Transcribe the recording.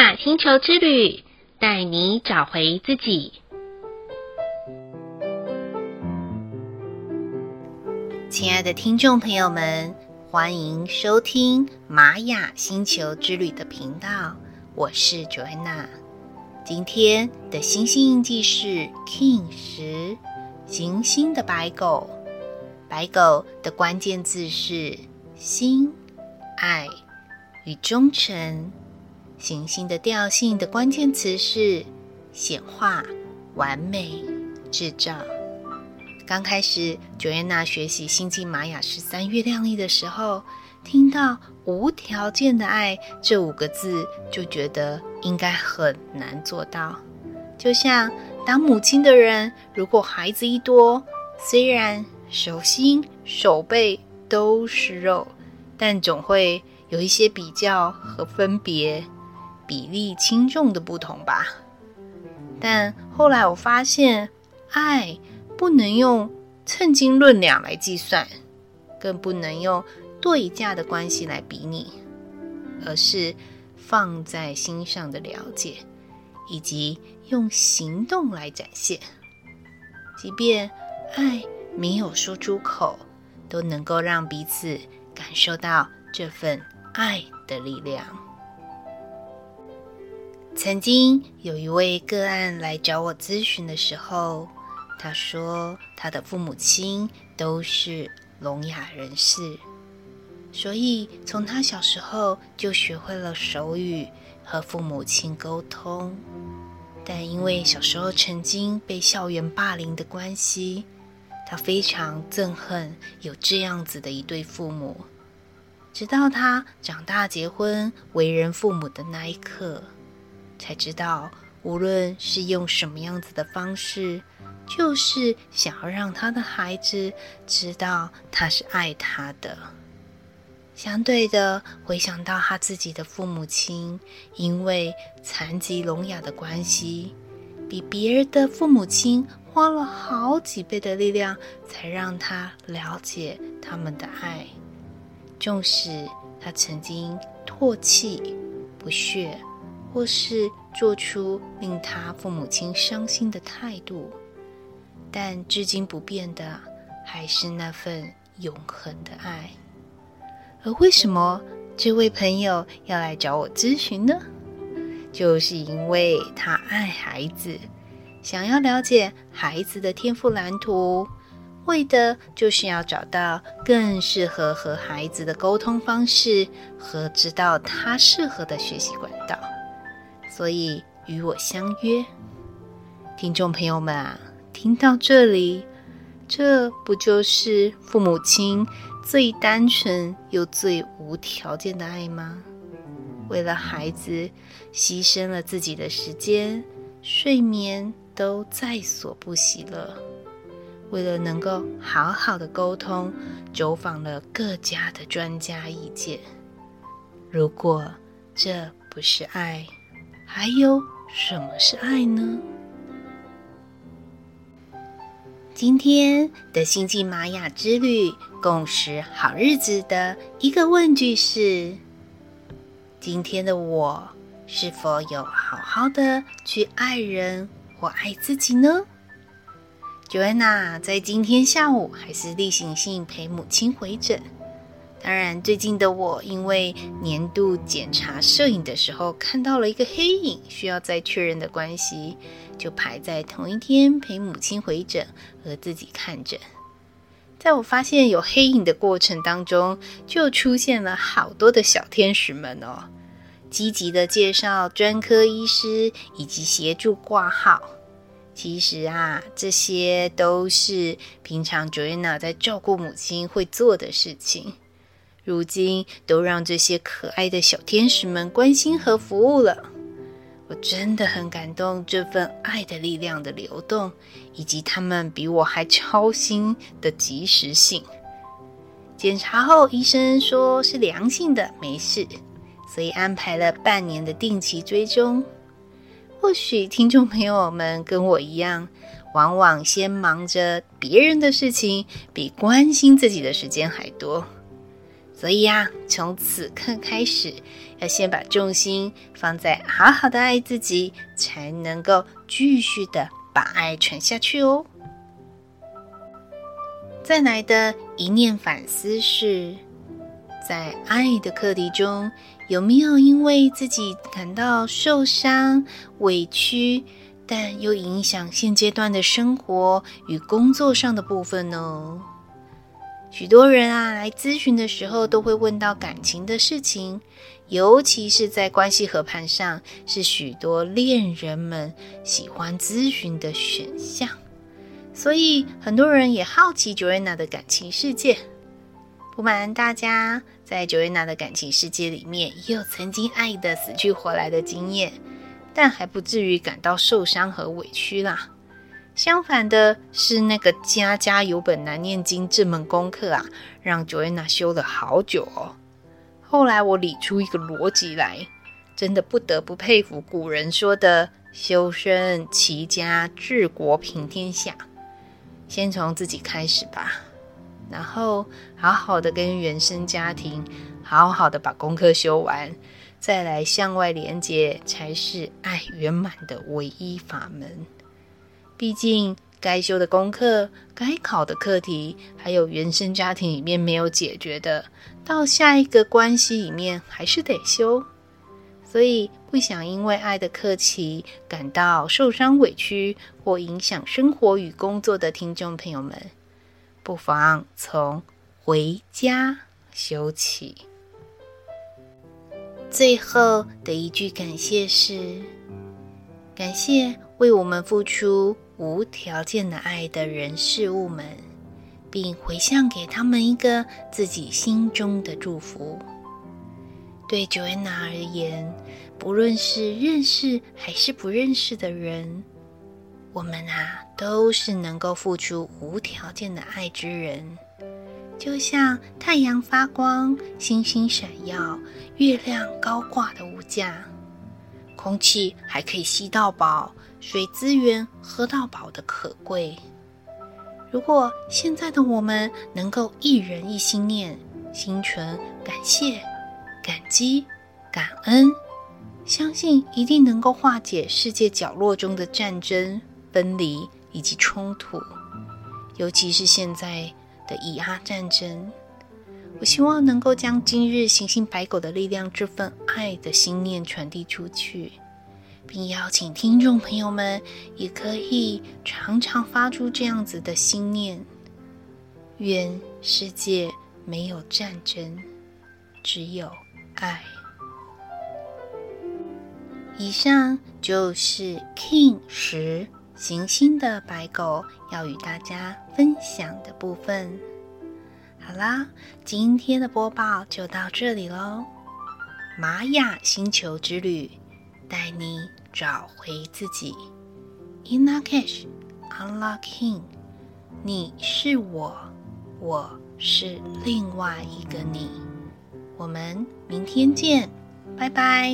雅星球之旅，带你找回自己。亲爱的听众朋友们，欢迎收听玛雅星球之旅的频道，我是 Joanna。今天的星星印记是 King 十，行星的白狗。白狗的关键字是心、爱与忠诚。行星的调性的关键词是显化、完美、制造。刚开始，Joanna 学习星际玛雅十三月亮历的时候，听到“无条件的爱”这五个字，就觉得应该很难做到。就像当母亲的人，如果孩子一多，虽然手心、手背都是肉，但总会有一些比较和分别，比例轻重的不同吧。但后来我发现，爱不能用称斤论两来计算，更不能用对价的关系来比拟，而是放在心上的了解，以及用行动来展现。即便爱。没有说出口，都能够让彼此感受到这份爱的力量。曾经有一位个案来找我咨询的时候，他说他的父母亲都是聋哑人士，所以从他小时候就学会了手语和父母亲沟通，但因为小时候曾经被校园霸凌的关系。他非常憎恨有这样子的一对父母，直到他长大结婚为人父母的那一刻，才知道，无论是用什么样子的方式，就是想要让他的孩子知道他是爱他的。相对的，回想到他自己的父母亲，因为残疾聋哑的关系，比别人的父母亲。花了好几倍的力量，才让他了解他们的爱。纵使他曾经唾弃、不屑，或是做出令他父母亲伤心的态度，但至今不变的，还是那份永恒的爱。而为什么这位朋友要来找我咨询呢？就是因为他爱孩子。想要了解孩子的天赋蓝图，为的就是要找到更适合和孩子的沟通方式和知道他适合的学习管道，所以与我相约。听众朋友们啊，听到这里，这不就是父母亲最单纯又最无条件的爱吗？为了孩子，牺牲了自己的时间、睡眠。都在所不惜了。为了能够好好的沟通，走访了各家的专家意见。如果这不是爱，还有什么是爱呢？今天的星际玛雅之旅共识好日子的一个问句是：今天的我是否有好好的去爱人？我爱自己呢，Joanna 在今天下午还是例行性陪母亲回诊。当然，最近的我因为年度检查摄影的时候看到了一个黑影，需要再确认的关系，就排在同一天陪母亲回诊和自己看诊。在我发现有黑影的过程当中，就出现了好多的小天使们哦。积极的介绍专科医师以及协助挂号。其实啊，这些都是平常 Joanna 在照顾母亲会做的事情，如今都让这些可爱的小天使们关心和服务了。我真的很感动这份爱的力量的流动，以及他们比我还操心的及时性。检查后，医生说是良性的，没事。所以安排了半年的定期追踪。或许听众朋友们跟我一样，往往先忙着别人的事情，比关心自己的时间还多。所以呀，从此刻开始，要先把重心放在好好的爱自己，才能够继续的把爱传下去哦。再来的一念反思是，在爱的课题中，有没有因为自己感到受伤、委屈，但又影响现阶段的生活与工作上的部分呢？许多人啊，来咨询的时候都会问到感情的事情，尤其是在关系和盘上，是许多恋人们喜欢咨询的选项。所以很多人也好奇 Joanna 的感情世界。不瞒大家，在 Joanna 的感情世界里面，也有曾经爱得死去活来的经验，但还不至于感到受伤和委屈啦。相反的是，那个家家有本难念经这门功课啊，让 Joanna 修了好久哦。后来我理出一个逻辑来，真的不得不佩服古人说的“修身齐家治国平天下”。先从自己开始吧，然后好好的跟原生家庭好好的把功课修完，再来向外连接，才是爱圆满的唯一法门。毕竟，该修的功课、该考的课题，还有原生家庭里面没有解决的，到下一个关系里面还是得修。所以，不想因为爱的课题感到受伤委屈或影响生活与工作的听众朋友们，不妨从回家修起。最后的一句感谢是：感谢为我们付出。无条件的爱的人事物们，并回向给他们一个自己心中的祝福。对 Joanna 而言，不论是认识还是不认识的人，我们啊都是能够付出无条件的爱之人。就像太阳发光，星星闪耀，月亮高挂的无价，空气还可以吸到饱。水资源喝到饱的可贵。如果现在的我们能够一人一心念，心存感谢、感激、感恩，相信一定能够化解世界角落中的战争、分离以及冲突，尤其是现在的以阿战争。我希望能够将今日行星白狗的力量这份爱的心念传递出去。并邀请听众朋友们，也可以常常发出这样子的心念：愿世界没有战争，只有爱。以上就是 King 十行星的白狗要与大家分享的部分。好啦，今天的播报就到这里喽。玛雅星球之旅，带你。找回自己，In a cash, unlock him。你是我，我是另外一个你。我们明天见，拜拜。